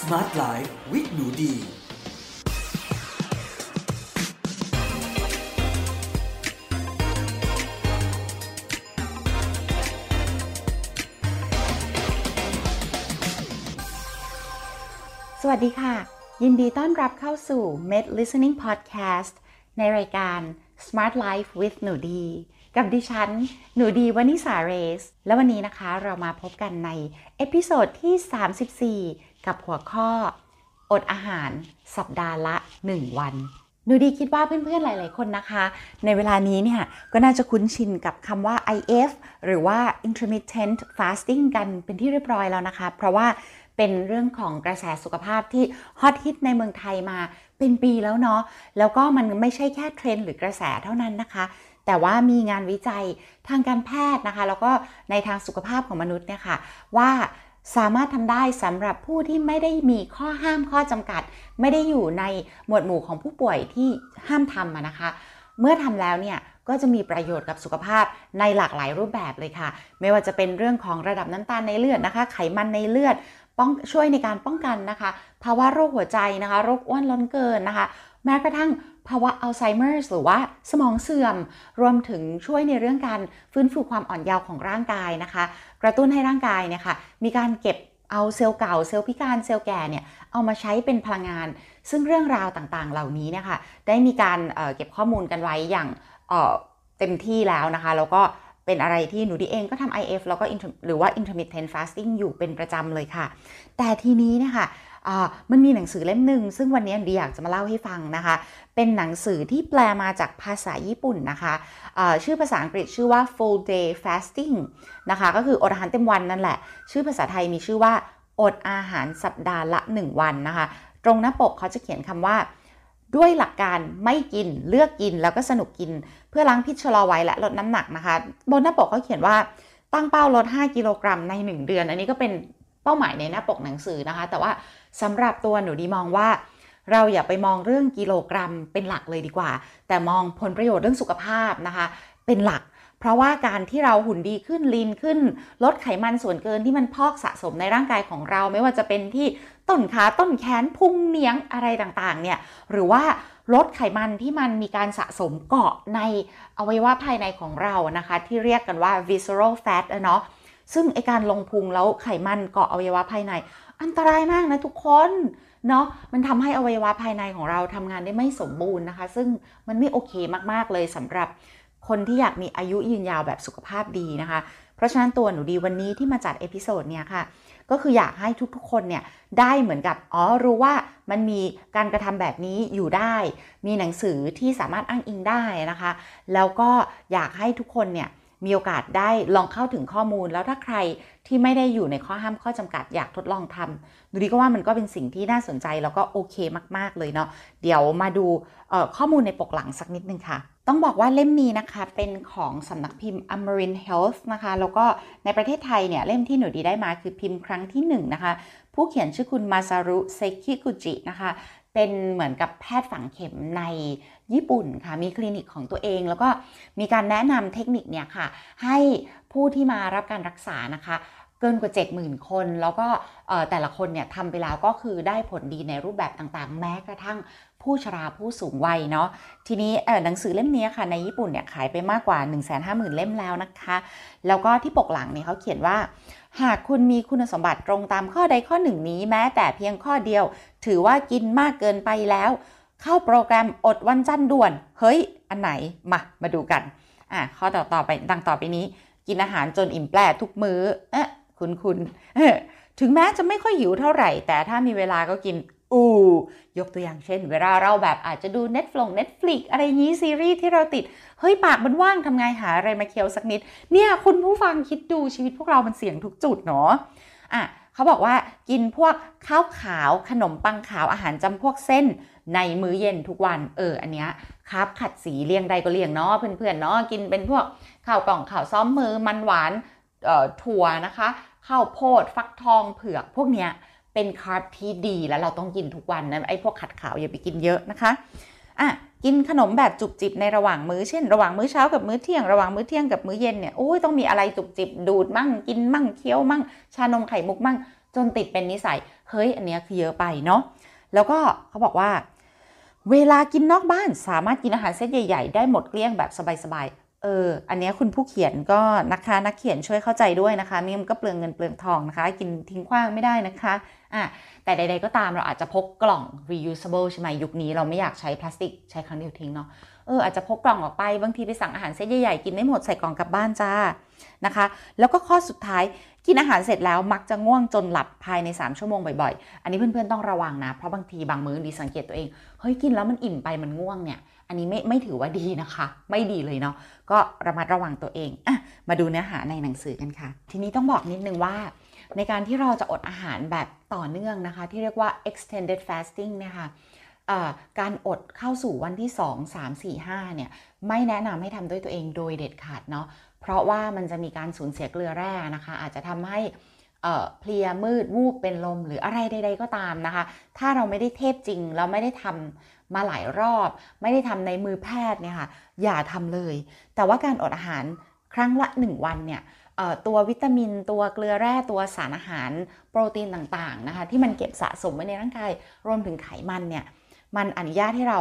Smart Life with หนูดี สวัสดีค่ะ ยินดีต้อนรับเข้าสู่ Med Listening Podcast ในรายการ Smart Life with หนูดี กับดิฉัน หนูดีวานิสาเรส และวันนี้นะคะเรามาพบกันใน episode ที่ 34 กับหัวข้อ อดอาหารสัปดาห์ละ 1 วันหนูดีคิดว่าเพื่อนๆ หลาย ๆ คนนะคะ ในเวลานี้เนี่ยก็น่าจะคุ้นชินกับคำว่า IF หรือว่า intermittent fasting กันเป็นที่เรียบร้อยแล้วนะคะ เพราะว่าเป็นเรื่องของกระแสสุขภาพที่ฮอตฮิตในเมืองไทยมาเป็นปีแล้วเนาะ แล้วก็มันไม่ใช่แค่เทรนด์หรือกระแสเท่านั้นนะคะ แต่ว่ามีงานวิจัยทางการแพทย์นะคะ แล้วก็ในทางสุขภาพของมนุษย์เนี่ยค่ะว่า สามารถทำได้สำหรับผู้ที่ไม่ได้มีข้อห้ามข้อจำกัด ไม่ได้อยู่ในหมวดหมู่ของผู้ป่วยที่ห้ามทำนะคะ เมื่อทำแล้วเนี่ยก็จะมีประโยชน์กับสุขภาพในหลากหลายรูปแบบเลยค่ะ ไม่ว่าจะเป็นเรื่องของระดับน้ำตาลในเลือดนะคะ ไขมันในเลือดป้องช่วยในการป้องกันนะคะ ภาวะโรคหัวใจนะคะ โรคอ้วนล้นเกินนะคะ แม้กระทั่ง ภาวะอัลไซเมอร์หรือว่าสมองเสื่อม รวมถึงช่วยในเรื่องการฟื้นฟูความอ่อนเยาว์ของร่างกายนะคะ กระตุ้นให้ร่างกายเนี่ยค่ะมีการเก็บเอาเซลล์เก่าเซลล์พิการเซลล์แก่เนี่ยเอามาใช้เป็นพลังงาน ซึ่งเรื่องราวต่างๆ เหล่านี้เนี่ยค่ะได้มีการเเก็บข้อมูลกันไว้อย่างเต็มที่แล้วนะคะ แล้วก็ เป็นอะไรที่หนูดีเองก็ทำ IF แล้วก็หรือว่า intermittent fasting อยู่เป็นประจำเลยค่ะ แต่ทีนี้นะคะมันมีหนังสือเล่มหนึ่งซึ่งวันนี้ดีอยากจะมาเล่าให้ฟังนะคะ เป็นหนังสือที่แปลมาจากภาษาญี่ปุ่นนะคะะชื่อภาษาอังกฤษชื่อว่า full day fasting นะคะก็คืออดอาหารเต็มวันนั่นแหละ ชื่อภาษาไทยมีชื่อว่าอดอาหารสัปดาห์ละ 1 วันนะคะ ตรงหน้าปกเขาจะเขียนคำว่า ด้วยหลักการไม่กินเลือกกินแล้วก็สนุกกิน เพื่อล้างพิษชะลอไว้และลดน้ำหนักนะคะ บนหน้าปกเขาเขียนว่าตั้งเป้าลด 5 กิโลกรัมใน 1 เดือน อันนี้ก็เป็นเป้าหมายในหน้าปกหนังสือนะคะ แต่ว่าสำหรับตัวหนูดีมองว่า เราอย่าไปมองเรื่องกิโลกรัมเป็นหลักเลยดีกว่า แต่มองผลประโยชน์เรื่องสุขภาพนะคะ เป็นหลัก เพราะว่าการที่เราหุ่นดีขึ้นลีนขึ้น ลดไขมันส่วนเกินที่มันพอกสะสมในร่างกายของเราไม่ว่าจะเป็นที่ ต้นขาต้นแขนพุงเนียงอะไรต่างๆเนี่ยหรือว่าลดไขมันที่มันมีการสะสมเกาะในอวัยวะภายในของเรานะคะ ที่เรียกกันว่า visceral fat เนาะซึ่งไอการลงพุงแล้วไขมันเกาะอวัยวะภายใน อันตรายมากนะทุกคนเนาะมันทำให้อวัยวะภายในของเราทำงานได้ไม่สมบูรณ์นะคะ ซึ่งมันไม่โอเคมากๆเลยสำหรับ คนที่อยากมีอายุยืนยาวแบบสุขภาพดีนะคะ เพราะฉะนั้นตัวหนูดีวันนี้ที่มาจัด episode เนี่ยค่ะ ก็คืออยากให้ทุกๆคนเนี่ยได้เหมือนกับอ๋อรู้ว่ามันมีการกระทำแบบนี้อยู่ได้ มีหนังสือที่สามารถอ้างอิงได้นะคะ แล้วก็อยากให้ทุกคนเนี่ยมีโอกาสได้ลองเข้าถึงข้อมูล แล้วถ้าใครที่ไม่ได้อยู่ในข้อห้ามข้อจำกัดอยากทดลองทำดูดีก็ว่ามันก็เป็นสิ่งที่น่าสนใจแล้วก็โอเคมาก ๆเลยเนาะเดี๋ยวมาดูข้อมูลในปกหลังสักนิดนึงค่ะ ต้องบอกว่าเล่มนี้นะคะ เป็นของสำนักพิมพ์ Amarin Health นะคะ แล้วก็ในประเทศไทยเนี่ย เล่มที่หนูดีได้มาคือพิมพ์ครั้งที่1นนะคะ ผู้เขียนชื่อคุณมาซารุเซคิกุจินะคะ เป็นเหมือนกับแพทย์ฝังเข็มในญี่ปุ่นค่ะ มีคลินิกของตัวเอง แล้วก็มีการแนะนำเทคนิคเนี่ยค่ะ ให้ผู้ที่มารับการรักษานะคะเกินกว่า 70,000 คน แล้วก็แต่ละคนเนี่ยทำไปแล้วก็คือได้ผลดีในรูปแบบต่างๆ แม้กระทั่ง ผู้ชราผู้สูงวัยเนาะทีนี้หนังสือเล่มนี้ค่ะในญี่ปุ่นเนี่ยขายไปมากกว่า 150,000 เล่มแล้วนะคะ แล้วก็ที่ปกหลังเนี่ยเขาเขียนว่า หากคุณมีคุณสมบัติตรงตามข้อใดข้อหนึ่งนี้แม้แต่เพียงข้อเดียว ถือว่ากินมากเกินไปแล้ว เข้าโปรแกรมอดวันจันทร์ด่วน เฮ้ย อันไหนมามาดูกันอะข้อต่อต่อไปดังต่อไปนี้ กินอาหารจนอิ่มแปรทุกมือ้อเอ๊ะคุณคุณถึงแม้จะไม่ค่อยหิวเท่าไหร่ แต่ถ้ามีเวลาก็กิน อูยกตัวอย่างเช่น เวลาเราแบบอาจจะดู Netflix Netflix อะไรงี้ซีรีส์ที่เราติด เฮ้ย ปากมันว่างทำไงหาอะไรมาเคี้ยวสักนิด เนี่ยคุณผู้ฟังคิดดูชีวิตพวกเรามันเสี่ยงทุกจุดเนาะอะเขาบอกว่ากินพวกข้าวขาวขนมปังขาวอาหารจำพวกเส้นในมื้อเย็นทุกวันเอออันเนี้ยครับขัดสีเลี่ยงใดก็เลี่ยงเนาะเพื่อนๆเนาะกินเป็นพวกข้าวกล่องข้าวซ้อมมือมันหวานเอ่อถั่วนะคะข้าวโพดฟักทองเผือกพวกเนี้ย เป็นคาร์บที่ดีแล้วเราต้องกินทุกวันนะไอ้พวกขัดขาวอย่าไปกินเยอะนะคะอะกินขนมแบบจุบจิบในระหว่างมื้อเช่น ระหว่างมื้อเช้ากับมื้อเที่ยงระหว่างมื้อเที่ยงกับมื้อเย็นเนี่ยโอ้ยต้องมีอะไรจุบจิบดูดมั่งกินมั่งเคี้ยวมั่ง ชานมไข่มุกมั่ง จนติดเป็นนิสัย เฮ้ย อันเนี้ยคือเยอะไปเนาะแล้วก็เขาบอกว่า เวลากินนอกบ้านสามารถกินอาหารเซตใหญ่ ๆ ได้หมดเกลี้ยงแบบสบายๆ เออ อันนี้คุณผู้เขียนก็นะคะนักเขียนช่วยเข้าใจด้วยนะคะ นี่มันก็เปลืองเงินเปลืองทองนะคะ กินทิ้งขว้างไม่ได้นะคะอะแต่ใด ๆ ก็ตามเราอาจจะพกกล่อง reusable ใช่ไหมยุคนี้เราไม่อยากใช้พลาสติกใช้ครั้งเดียวทิ้งเนาะเอออาจจะพกกล่องออกไปบางทีไปสั่งอาหารเซตใหญ่ๆกินไม่หมดใส่กล่องกลับบ้านจ้านะคะ แล้วก็ข้อสุดท้ายกินอาหารเสร็จแล้วมักจะง่วงจนหลับภายใน 3 ชั่วโมงบ่อยๆ อันนี้เพื่อนๆต้องระวังนะ เพราะบางทีบางมื้อดีสังเกตตัวเองเฮ้ยกินแล้วมันอิ่มไปมันง่วงเนี่ย อันนี้ไม่ไม่ถือว่าดีนะคะ ไม่ดีเลยเนาะก็ระมัดระวังตัวเองอะมาดูเนื้อหาในหนังสือกันค่ะ ทีนี้ต้องบอกนิดนึงว่า ในการที่เราจะอดอาหารแบบต่อเนื่องนะคะ ที่เรียกว่า extended fasting นี่ยค่ะการอดเข้าสู่วันที่ 2 3 4 5 เนี่ยไม่แนะนำให้ทำด้วยตัวเองโดยเด็ดขาดเนาะเพราะว่ามันจะมีการสูญเสียเกลือแร่นะคะ อาจจะทำให้เพลียมืดวูบเป็นลมหรืออะไรใด ๆ ก็ตามนะคะ ถ้าเราไม่ได้เทพจริง เราไม่ได้ทำ มาหลายรอบ ไม่ได้ทำในมือแพทย์เนี่ยค่ะอย่าทำเลย แต่ว่าการอดอาหารครั้งละ 1 วันเนี่ยตัววิตามินตัวเกลือแร่ตัวสารอาหารโปรตีนต่างๆนะคะที่มันเก็บสะสมไว้ในร่างกายรวมถึงไขมันเนี่ยมันอนุญาตให้เรา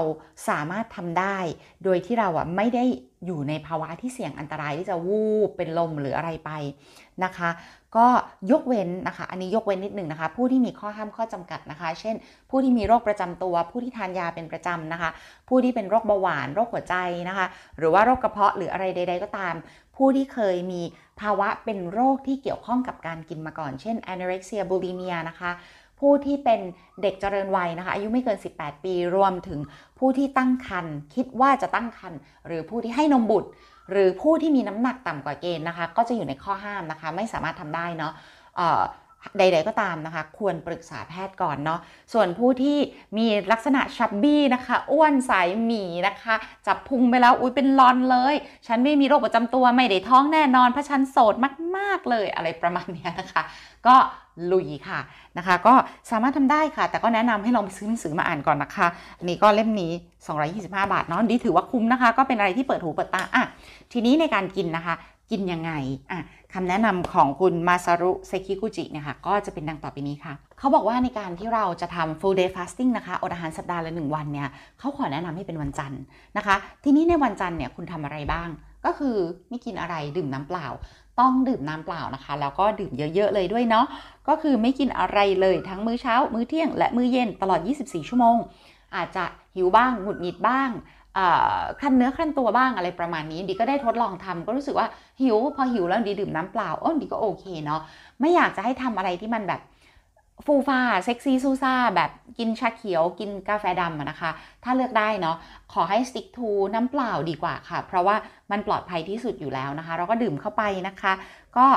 สามารถทำได้ โดยที่เราอะไม่ได้ อยู่ในภาวะที่เสี่ยงอันตรายที่จะวูบเป็นลมหรืออะไรไปนะคะ ก็ยกเว้นนะคะ อันนี้ยกเว้นนิดหนึ่งนะคะ ผู้ที่มีข้อห้ามข้อจำกัดนะคะ เช่น ผู้ที่มีโรคประจำตัว ผู้ที่ทานยาเป็นประจำนะคะ ผู้ที่เป็นโรคเบาหวานโรคหัวใจนะคะ หรือว่าโรคกระเพาะหรืออะไรใด ๆ ก็ตาม ผู้ที่เคยมีภาวะเป็นโรคที่เกี่ยวข้องกับการกินมาก่อน เช่น anorexia bulimia นะคะ ผู้ที่เป็นเด็กเจริญวัยนะคะอายุไม่เกิน 18 ปีรวมถึงผู้ที่ตั้งครรภ์คิดว่าจะตั้งครรภ์หรือผู้ที่ให้นมบุตร หรือผู้ที่มีน้ำหนักต่ำกว่าเกณฑ์นะคะ ก็จะอยู่ในข้อห้ามนะคะ ไม่สามารถทำได้เนาะ ใด ๆ ก็ตามนะคะ ควรปรึกษาแพทย์ก่อนเนาะส่วนผู้ที่มีลักษณะชับบี้นะคะ อ้วนสายหมีนะคะ จับพุงไปแล้วอุ้ยเป็นลอนเลย ฉันไม่มีโรคประจำตัวไม่ได้ท้องแน่นอนเพราะฉันโสดมาก ๆ เลยอะไรประมาณนี้นะคะ ก็ลุยค่ะนะคะ ก็สามารถทำได้ค่ะ แต่ก็แนะนำให้ลองไปซื้อหนังสือมาอ่านก่อนนะคะ อันนี้ก็เล่มนี้ 225 บาทเนาะดีถือว่าคุ้มนะคะ ก็เป็นอะไรที่เปิดหูเปิดตาอะทีนี้ในการกินนะคะ กินยังไงอะ คำแนะนำของคุณมาซารุเซคิกุจิเนี่ยค่ะก็จะเป็นดังต่อไปนี้ค่ะ เขาบอกว่าในการที่เราจะทำ full day fasting นะคะอดอาหารสัปดาห์ละหนึ่งวันเนี่ยเขาขอแนะนำให้เป็นวันจันทร์นะคะ ทีนี้ในวันจันทร์เนี่ยคุณทำอะไรบ้าง ก็คือไม่กินอะไรดื่มน้ำเปล่า ต้องดื่มน้ำเปล่านะคะ แล้วก็ดื่มเยอะๆเลยด้วยเนาะก็คือไม่กินอะไรเลยทั้งมื้อเช้า มื้อเที่ยง และมื้อเย็นตลอด 24 ชั่วโมง อาจจะหิวบ้างหงุดหงิดบ้าง ขั้นเนื้อขั้นตัวบ้างอะไรประมาณนี้ดีก็ได้ทดลองทำก็รู้สึกว่าหิว พอหิวแล้วดีดื่มน้ำเปล่าอ้นดีก็โอเคเนาะไม่อยากจะให้ทำอะไรที่มันแบบฟูฟ้าเซ็กซี่ซูซ่าแบบกินชาเขียวกินกาแฟดำนะคะ ถ้าเลือกได้เนาะขอให้สติ๊กทูน้ำเปล่าดีกว่าค่ะ เพราะว่ามันปลอดภัยที่สุดอยู่แล้วนะคะ เราก็ดื่มเข้าไปนะคะ ก็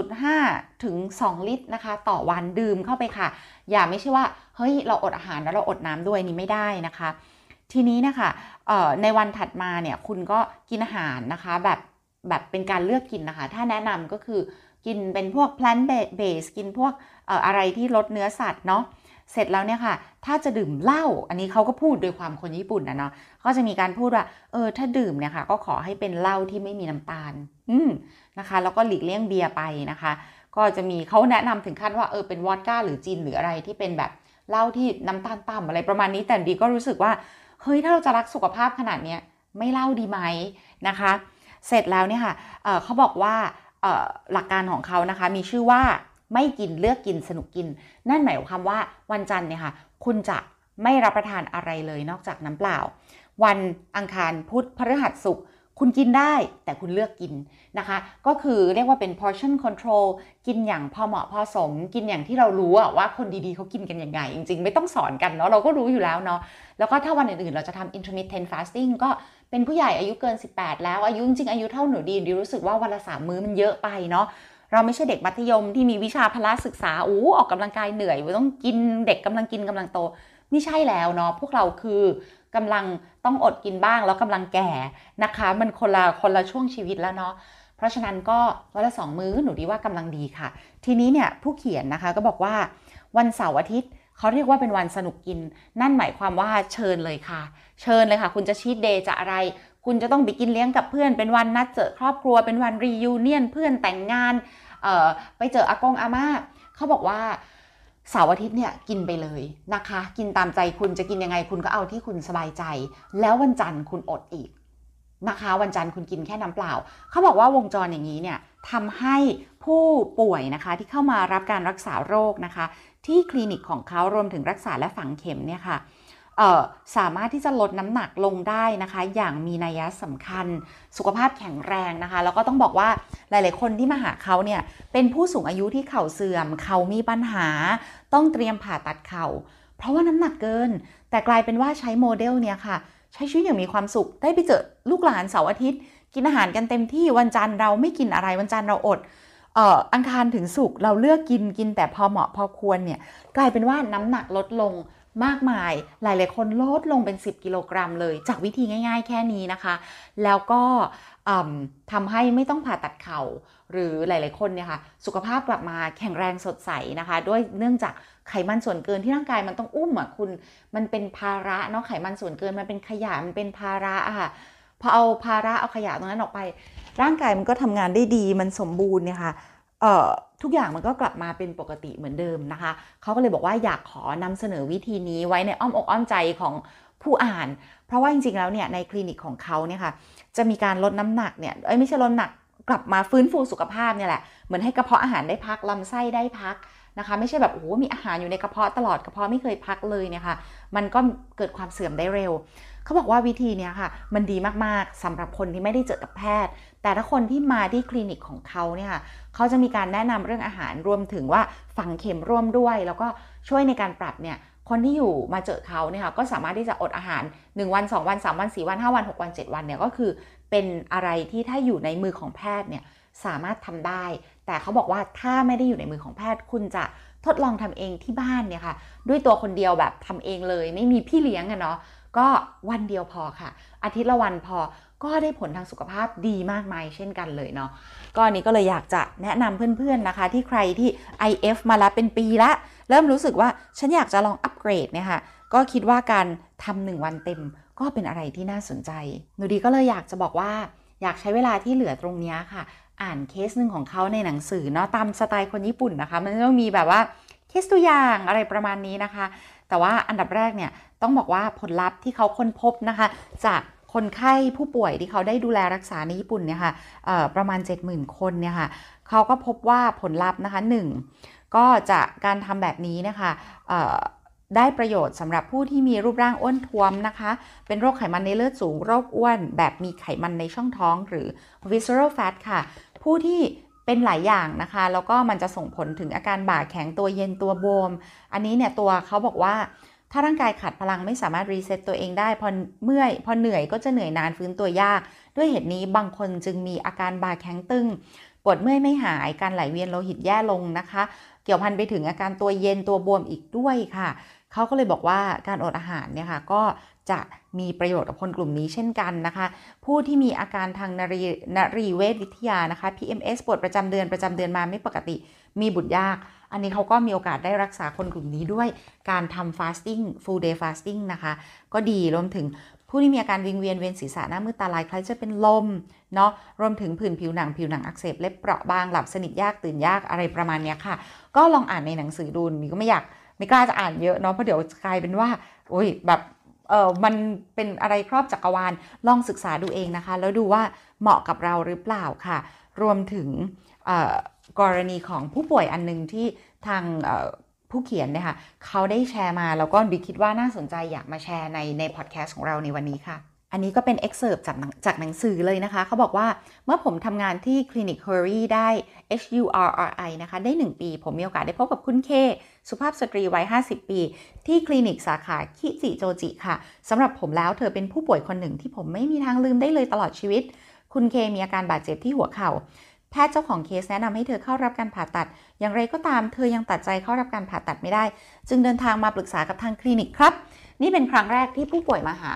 1.5 ถึง 2 ลิตรนะคะ ต่อวันดื่มเข้าไปค่ะ อย่าไม่ใช่ว่า เฮ้ย เราอดอาหารแล้วเราอดน้ำด้วยนี่ไม่ได้นะคะ ทีนี้นะคะในวันถัดมาเนี่ยคุณก็กินอาหารนะคะแบบแบบเป็นการเลือกกินนะคะ ถ้าแนะนำก็คือกินเป็นพวก plant based กินพวกอะไรที่ลดเนื้อสัตว์เนาะเสร็จแล้วเนี่ยค่ะ ถ้าจะดื่มเหล้า อันนี้เขาก็พูดโดยความคนญี่ปุ่นนะเนาะ ก็จะมีการพูดว่า เออ ถ้าดื่มเนี่ยค่ะ ก็ขอให้เป็นเหล้าที่ไม่มีน้ำตาล อืมนะคะ แล้วก็หลีกเลี่ยงเบียร์ไปนะคะ ก็จะมีเขาแนะนำถึงขั้นว่า เออ เป็นวอดก้าหรือจินหรืออะไรที่เป็นแบบเหล้าที่น้ำตาลต่ำอะไรประมาณนี้ แต่ดีก็รู้สึกว่า เฮ้ยถ้าเราจะรักสุขภาพขนาดเนี้ยไม่เล่าดีไหมนะคะ เสร็จแล้วเนี่ยค่ะเเขาบอกว่าหลักการของเขานะคะมีชื่อว่าไม่กินเลือกกินสนุกกิน นั่นหมายความว่าวันจันทร์เนี่ยค่ะคุณจะไม่รับประทานอะไรเลยนอกจากน้ำเปล่า วันอังคารพุธพฤหัสศุกร์ คุณกินได้แต่คุณเลือกกินนะคะ ก็คือเรียกว่าเป็น portion control กินอย่างพอเหมาะพอสม กินอย่างที่เรารู้ว่าคนดีๆเขากินกันยังไง จริง ๆ ไม่ต้องสอนกันเนาะเราก็รู้อยู่แล้วเนาะแล้วก็ถ้าวันอื่นๆ เราจะทำ intermittent fasting ก็เป็นผู้ใหญ่อายุเกิน 18 แล้วอายุจริงๆอายุเท่าหนูดีดีรู้สึกว่าวันละสามมื้อมันเยอะไปเนาะเราไม่ใช่เด็กมัธยมที่มีวิชาพละศึกษาอู้ออกกำลังกายเหนื่อยต้องกินเด็กกำลังกินกำลังโตไม่ใช่แล้วเนาะพวกเราคือ กำลังต้องอดกินบ้างแล้วกำลังแก่นะคะ มันคนละคนละช่วงชีวิตแล้วเนาะเพราะฉะนั้นก็วันละสองมื้อหนูดีว่ากำลังดีค่ะ ทีนี้เนี่ยผู้เขียนนะคะก็บอกว่าวันเสาร์อาทิตย์เขาเรียกว่าเป็นวันสนุกกิน นั่นหมายความว่าเชิญเลยค่ะ เชิญเลยค่ะ คุณจะชีตเดย์จะอะไร คุณจะต้องไปกินเลี้ยงกับเพื่อน เป็นวันนัดเจอครอบครัว เป็นวันรียูเนียนเพื่อนแต่งงาน ไปเจออากงอาม่าเขาบอกว่า เสาร์อาทิตย์เนี่ยกินไปเลยนะคะ กินตามใจคุณจะกินยังไงคุณก็เอาที่คุณสบายใจ แล้ววันจันทร์คุณอดอีกนะคะ วันจันทร์คุณกินแค่น้ำเปล่า เขาบอกว่าวงจรอย่างนี้เนี่ยทำให้ผู้ป่วยนะคะที่เข้ามารับการรักษาโรคนะคะ ที่คลินิกของเขารวมถึงรักษาและฝังเข็มเนี่ยค่ะ สามารถที่จะลดน้ำหนักลงได้นะคะ อย่างมีนัยสำคัญ สุขภาพแข็งแรงนะคะ แล้วก็ต้องบอกว่าหลาย ๆ คนที่มาหาเขาเนี่ยเป็นผู้สูงอายุที่เข่าเสื่อม เขามีปัญหา ต้องเตรียมผ่าตัดเข่า เพราะว่าน้ำหนักเกิน แต่กลายเป็นว่าใช้โมเดลเนี่ยค่ะ ใช้ชีวิตอย่างมีความสุข ได้ไปเจอลูกหลานเสาร์อาทิตย์ กินอาหารกันเต็มที่วันจันทร์เราไม่กินอะไรวันจันทร์เราอดอังคารถึงสุกเราเลือกกินกินแต่พอเหมาะพอควรเนี่ยกลายเป็นว่าน้ำหนักลดลง มากมาย หลายๆคนลดลงเป็น 10 กิโลกรัมเลย จากวิธีง่ายๆ แค่นี้นะคะ แล้วก็ทำให้ไม่ต้องผ่าตัดเข่าหรือหลาย ๆ คนเนี่ยค่ะสุขภาพกลับมาแข็งแรงสดใสนะคะ ด้วยเนื่องจากไขมันส่วนเกินที่ร่างกายมันต้องอุ้มอะคุณมันเป็นภาระเนาะไขมันส่วนเกินมันเป็นขยะมันเป็นภาระอะค่ะพอเอาภาระเอาขยะตรงนั้นออกไป ร่างกายมันก็ทำงานได้ดีมันสมบูรณ์เนี่ยค่ะเอ่อ ทุกอย่างมันก็กลับมาเป็นปกติเหมือนเดิมนะคะ เขาก็เลยบอกว่าอยากขอนำเสนอวิธีนี้ไว้ในอ้อมอกอ้อมใจของผู้อ่าน เพราะว่าจริงๆแล้วเนี่ยในคลินิกของเขาเนี่ยค่ะจะมีการลดน้ำหนักเนี่ยเอ้ยไม่ใช่ลดหนักกลับมาฟื้นฟูสุขภาพเนี่ยแหละเหมือนให้กระเพาะอาหารได้พักลำไส้ได้พักนะคะ ไม่ใช่แบบโอ้โหมีอาหารอยู่ในกระเพาะตลอดกระเพาะไม่เคยพักเลยเนี่ยค่ะมันก็เกิดความเสื่อมได้เร็ว เขาบอกว่าวิธีนี้ค่ะ มันดีมากๆสำหรับคนที่ไม่ได้เจอกับแพทย์ แต่ถ้าคนที่มาที่คลินิกของเขาเนี่ยเขาจะมีการแนะนำเรื่องอาหารรวมถึงว่าฝังเข็มร่วมด้วย แล้วก็ช่วยในการปรับเนี่ยคนที่อยู่มาเจอเขาเนี่ยค่ะก็สามารถที่จะอดอาหาร 1 วัน 2 วัน 3 วัน 4 วัน 5 วัน 6 วัน 7 วันเนี่ยก็คือเป็นอะไรที่ถ้าอยู่ในมือของแพทย์เนี่ยสามารถทำได้ แต่เขาบอกว่าถ้าไม่ได้อยู่ในมือของแพทย์คุณจะทดลองทำเองที่บ้านเนี่ยค่ะด้วยตัวคนเดียวแบบทำเองเลย ไม่มีพี่เลี้ยงอะเนาะ ก็วันเดียวพอค่ะ อาทิตย์ละวันพอก็ได้ผลทางสุขภาพดีมากมายเช่นกันเลยเนาะก็นี้ก็เลยอยากจะแนะนำเพื่อนๆนะคะ ที่ใครที่ IF มาแล้วเป็นปีละ เริ่มรู้สึกว่าฉันอยากจะลองอัปเกรดเนี่ยค่ะก็คิดว่าการทำหนึ่งวันเต็มก็เป็นอะไรที่น่าสนใจ หนูดีก็เลยอยากจะบอกว่า อยากใช้เวลาที่เหลือตรงนี้ค่ะ อ่านเคสหนึ่งของเขาในหนังสือเนาะตามสไตล์คนญี่ปุ่นนะคะ มันต้องมีแบบว่าเคสตัวอย่างอะไรประมาณนี้นะคะ แต่ว่าอันดับแรกเนี่ยต้องบอกว่าผลลัพธ์ที่เขาค้นพบนะคะ จากคนไข้ผู้ป่วยที่เขาได้ดูแลรักษาในญี่ปุ่นเนี่ยค่ะประมาณ 70,000 คนเนี่ยค่ะเขาก็พบว่าผลลัพธ์นะคะ 1 ก็จะการทำแบบนี้นะคะได้ประโยชน์สำหรับผู้ที่มีรูปร่างอ้วนท้วมนะคะ เป็นโรคไขมันในเลือดสูง โรคอ้วน แบบมีไขมันในช่องท้องหรือ visceral fat ค่ะ ผู้ที่ เป็นหลายอย่างนะคะ แล้วก็มันจะส่งผลถึงอาการบ่าแข็งตัวเย็นตัวโบมอันนี้เนี่ยตัวเขาบอกว่าถ้าร่างกายขาดพลังไม่สามารถรีเซ็ตตัวเองได้พอเมื่อยพอเหนื่อยก็จะเหนื่อยนานฟื้นตัวยาก ด้วยเหตุนี้บางคนจึงมีอาการบ่าแข็งตึงปวดเมื่อยไม่หายการไหลเวียนโลหิตแย่ลงนะคะ เกี่ยวพันไปถึงอาการตัวเย็นตัวบวมอีกด้วยค่ะเขาก็เลยบอกว่าการอดอาหารเนี่ยค่ะก็ จะมีประโยชน์กับคนกลุ่มนี้เช่นกันนะคะ ผู้ที่มีอาการทางนรีนรีเวชวิทยานะคะ PMS ปวดประจำเดือนประจำเดือนมาไม่ปกติ มีบุตรยาก อันนี้เขาก็มีโอกาสได้รักษาคนกลุ่มนี้ด้วยการทำ fasting full day fasting นะคะ ก็ดีรวมถึงผู้ที่มีอาการวิงเวียนเวียนศีรษะหน้ามืดตาลายคล้ายจะเป็นลมเนาะรวมถึงผื่นผิวหนังผิวหนังอักเสบเล็บเปราะบางหลับสนิทยากตื่นยากอะไรประมาณนี้ค่ะ ก็ลองอ่านในหนังสือดูมีก็ไม่อยากไม่กล้าจะอ่านเยอะเนาะเพราะเดี๋ยวกลายเป็นว่าโอ้ยแบบ เออมันเป็นอะไรครอบจักรวาล ลองศึกษาดูเองนะคะ แล้วดูว่าเหมาะกับเราหรือเปล่าค่ะ รวมถึงกรณีของผู้ป่วยอันนึงที่ทางผู้เขียนเนี่ยค่ะเขาได้แชร์มาแล้วก็ดิคิดว่าน่าสนใจอยากมาแชร์ในในพอดแคสต์ของเราในวันนี้ค่ะ อันนี้ก็เป็น excerpt จากจากหนังสือเลยนะคะ เขาบอกว่าเมื่อผมทำงานที่คลินิก h u r r y ได้ H U R R I นะคะ ได้ 1 ปี ผมมีโอกาสได้พบกับคุณเค สุภาพสตรีวัย 50 ปี ที่คลินิกสาขาคิจิโจจิค่ะสำหรับผมแล้วเธอเป็นผู้ป่วยคนหนึ่งที่ผมไม่มีทางลืมได้เลยตลอดชีวิต คุณเคมีอาการบาดเจ็บที่หัวเข่าแพทย์เจ้าของเคสแนะนำให้เธอเข้ารับการผ่าตัด อย่างไรก็ตามเธอยังตัดใจเข้ารับการผ่าตัดไม่ได้ จึงเดินทางมาปรึกษากับทางคลินิกครับ นี่เป็นครั้งแรกที่ผู้ป่วยมาหา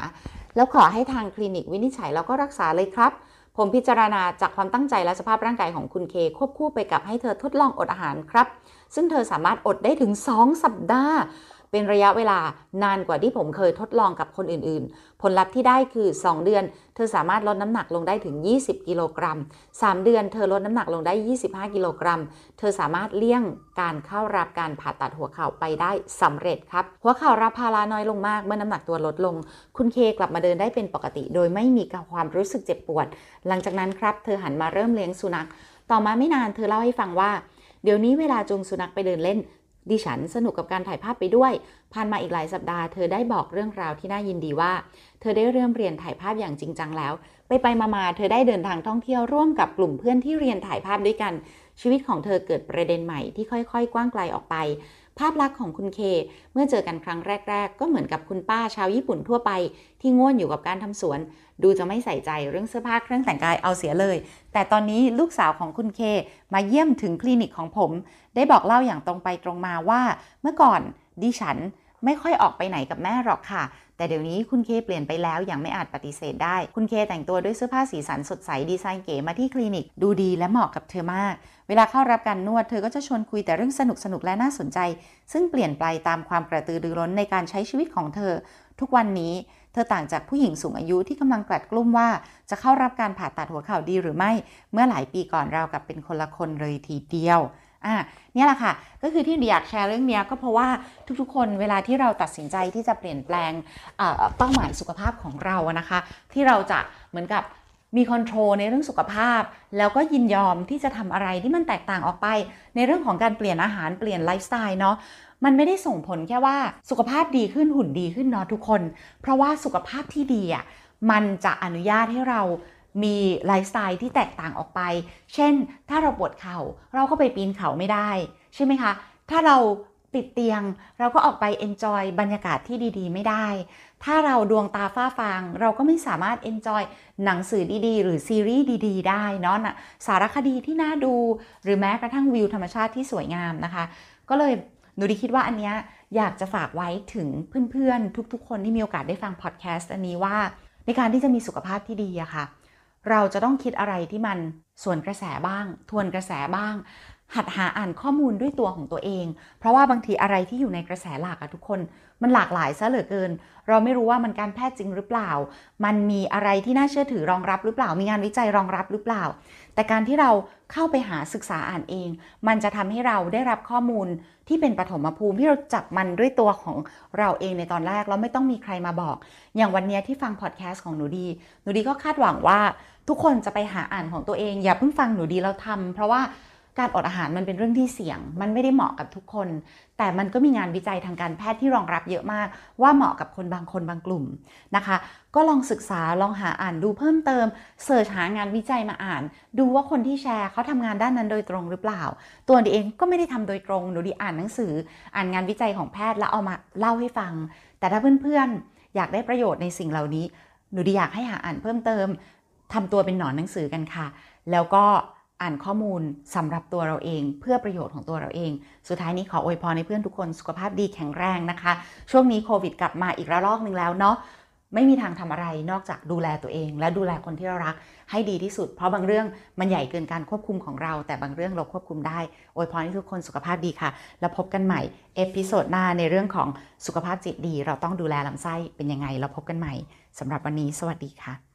แล้วขอให้ทางคลินิกวินิจฉัยแล้วก็รักษาเลยครับ ผมพิจารณาจากความตั้งใจและสภาพร่างกายของคุณเค ควบคู่ไปกับให้เธอทดลองอดอาหารครับ ซึ่งเธอสามารถอดได้ถึง 2 สัปดาห์ เป็นระยะเวลานานกว่าที่ผมเคยทดลองกับคนอื่นๆ ผลลัพธ์ที่ได้คือ 2 เดือน เธอสามารถลดน้ำหนักลงได้ถึง 20 กิโลกรัม 3 เดือน เธอลดน้ำหนักลงได้ 25 กิโลกรัม เธอสามารถเลี่ยงการเข้ารับการผ่าตัดหัวเข่าไปได้สำเร็จครับ หัวเข่ารับภาระน้อยลงมากเมื่อน้ำหนักตัวลดลง คุณเคกลับมาเดินได้เป็นปกติ โดยไม่มีความรู้สึกเจ็บปวด หลังจากนั้นครับเธอหันมาเริ่มเลี้ยงสุนัข ต่อมาไม่นานเธอเล่าให้ฟังว่าเดี๋ยวนี้เวลาจูงสุนัขไปเดินเล่น ดิฉันสนุกกับการถ่ายภาพไปด้วย ผ่านมาอีกหลายสัปดาห์เธอได้บอกเรื่องราวที่น่ายินดีว่า เธอได้เริ่มเรียนถ่ายภาพอย่างจริงจังแล้ว ไปไปมาๆเธอได้เดินทางท่องเที่ยวร่วมกับกลุ่มเพื่อนที่เรียนถ่ายภาพด้วยกัน ชีวิตของเธอเกิดประเด็นใหม่ที่ค่อยๆ กว้างไกลออกไป ภาพลักษณ์ของคุณเค เมื่อเจอกันครั้งแรก ๆ ก็เหมือนกับคุณป้าชาวญี่ปุ่นทั่วไป ที่ง่วนอยู่กับการทำสวน ดูจะไม่ใส่ใจเรื่องเสื้อผ้าเครื่องแต่งกายเอาเสียเลย แต่ตอนนี้ลูกสาวของคุณเคมาเยี่ยมถึงคลินิกของผม ได้บอกเล่าอย่างตรงไปตรงมาว่า เมื่อก่อนดิฉันไม่ค่อยออกไปไหนกับแม่หรอกค่ะ แต่เดี๋ยวนี้คุณเคเปลี่ยนไปแล้วอย่างไม่อาจปฏิเสธได้ คุณเคแต่งตัวด้วยเสื้อผ้าสีสันสดใสดีไซน์เก๋มาที่คลินิก ดูดีและเหมาะกับเธอมาก เวลาเข้ารับการนวดเธอก็จะชวนคุยแต่เรื่องสนุกสนุกและน่าสนใจ ซึ่งเปลี่ยนไปตามความกระตือรือร้นในการใช้ชีวิตของเธอ ทุกวันนี้ เธอต่างจากผู้หญิงสูงอายุที่กำลังกลัดกลุ้มว่าจะเข้ารับการผ่าตัดหัวเข่าดีหรือไม่ เมื่อหลายปีก่อนเรากับเป็นคนละคนเลยทีเดียวอะเนี่ยแหละค่ะ ก็คือที่อยากแชร์เรื่องนี้ก็เพราะว่าทุกๆ คนเวลาที่เราตัดสินใจที่จะเปลี่ยนแปลงเป้าหมายสุขภาพของเรานะคะ ที่เราจะเหมือนกับมี control ในเรื่องสุขภาพ แล้วก็ยินยอมที่จะทำอะไรที่มันแตกต่างออกไป ในเรื่องของการเปลี่ยนอาหารเปลี่ยนไลฟ์สไตล์เนาะ มันไม่ได้ส่งผลแค่ว่าสุขภาพดีขึ้นหุ่นดีขึ้นเนาะทุกคน เพราะว่าสุขภาพที่ดีอะมันจะอนุญาตให้เรามีไลฟ์สไตล์ที่แตกต่างออกไป เช่น ถ้าเราปวดเข่าเราก็ไปปีนเขาไม่ได้ ใช่ไหมคะ ถ้าเราติดเตียงเราก็ออกไป enjoy บรรยากาศที่ดีๆ ไม่ได้ ถ้าเราดวงตาฝ้าฟาง เราก็ไม่สามารถ enjoy หนังสือดีๆ หรือซีรีส์ดีๆ ได้เนาะสารคดีที่น่าดู หรือแม้กระทั่งวิวธรรมชาติที่สวยงามนะคะ ก็เลย หนูดีคิดว่าอันเนี้ยอยากจะฝากไว้ถึงเพื่อนๆ ทุกๆ คนที่มีโอกาสได้ฟังพอดแคสต์อันนี้ว่า ในการที่จะมีสุขภาพที่ดีอะค่ะ เราจะต้องคิดอะไรที่มันสวนกระแสบ้าง ทวนกระแสบ้าง หัดหาอ่านข้อมูลด้วยตัวของตัวเอง เพราะว่าบางทีอะไรที่อยู่ในกระแสหลักอะทุกคน มันหลากหลายซะเหลือเกิน เราไม่รู้ว่ามันการแพทย์จริงหรือเปล่า มันมีอะไรที่น่าเชื่อถือรองรับหรือเปล่า มีงานวิจัยรองรับหรือเปล่า แต่การที่เราเข้าไปหาศึกษาอ่านเอง มันจะทำให้เราได้รับข้อมูลที่เป็นปฐมภูมิที่เราจับมันด้วยตัวของเราเองในตอนแรกแล้วไม่ต้องมีใครมาบอก อย่างวันนี้ที่ฟังพอดแคสต์ของหนูดี หนูดีก็คาดหวังว่าทุกคนจะไปหาอ่านของตัวเอง อย่าเพิ่งฟังหนูดีแล้วทำเพราะว่า การอดอาหารมันเป็นเรื่องที่เสี่ยง มันไม่ได้เหมาะกับทุกคน แต่มันก็มีงานวิจัยทางการแพทย์ที่รองรับเยอะมาก ว่าเหมาะกับคนบางคนบางกลุ่มนะคะ ก็ลองศึกษาลองหาอ่านดูเพิ่มเติมเสิร์ชหางานวิจัยมาอ่าน ดูว่าคนที่แชร์เขาทำงานด้านนั้นโดยตรงหรือเปล่า ตัวดีเองก็ไม่ได้ทำโดยตรงหนูดีอ่านหนังสือ อ่านงานวิจัยของแพทย์แล้วเอามาเล่าให้ฟัง แต่ถ้าเพื่อนๆ อยากได้ประโยชน์ในสิ่งเหล่านี้หนูดีอยากให้หาอ่านเพิ่มเติมทำตัวเป็นหนอนหนังสือกันค่ะ แล้วก็ อ่านข้อมูลสำหรับตัวเราเอง เพื่อประโยชน์ของตัวเราเอง สุดท้ายนี้ขออวยพรให้เพื่อนทุกคนสุขภาพดีแข็งแรงนะคะ ช่วงนี้โควิดกลับมาอีกระลอกหนึ่งแล้วเนาะไม่มีทางทำอะไรนอกจากดูแลตัวเอง และดูแลคนที่เรารักให้ดีที่สุด เพราะบางเรื่องมันใหญ่เกินการควบคุมของเรา แต่บางเรื่องเราควบคุมได้อวยพรให้ทุกคนสุขภาพดีค่ะ แล้วพบกันใหม่ episode หน้าในเรื่องของสุขภาพจิตดี เราต้องดูแลลำไส้เป็นยังไง เราพบกันใหม่สำหรับวันนี้ สวัสดีค่ะ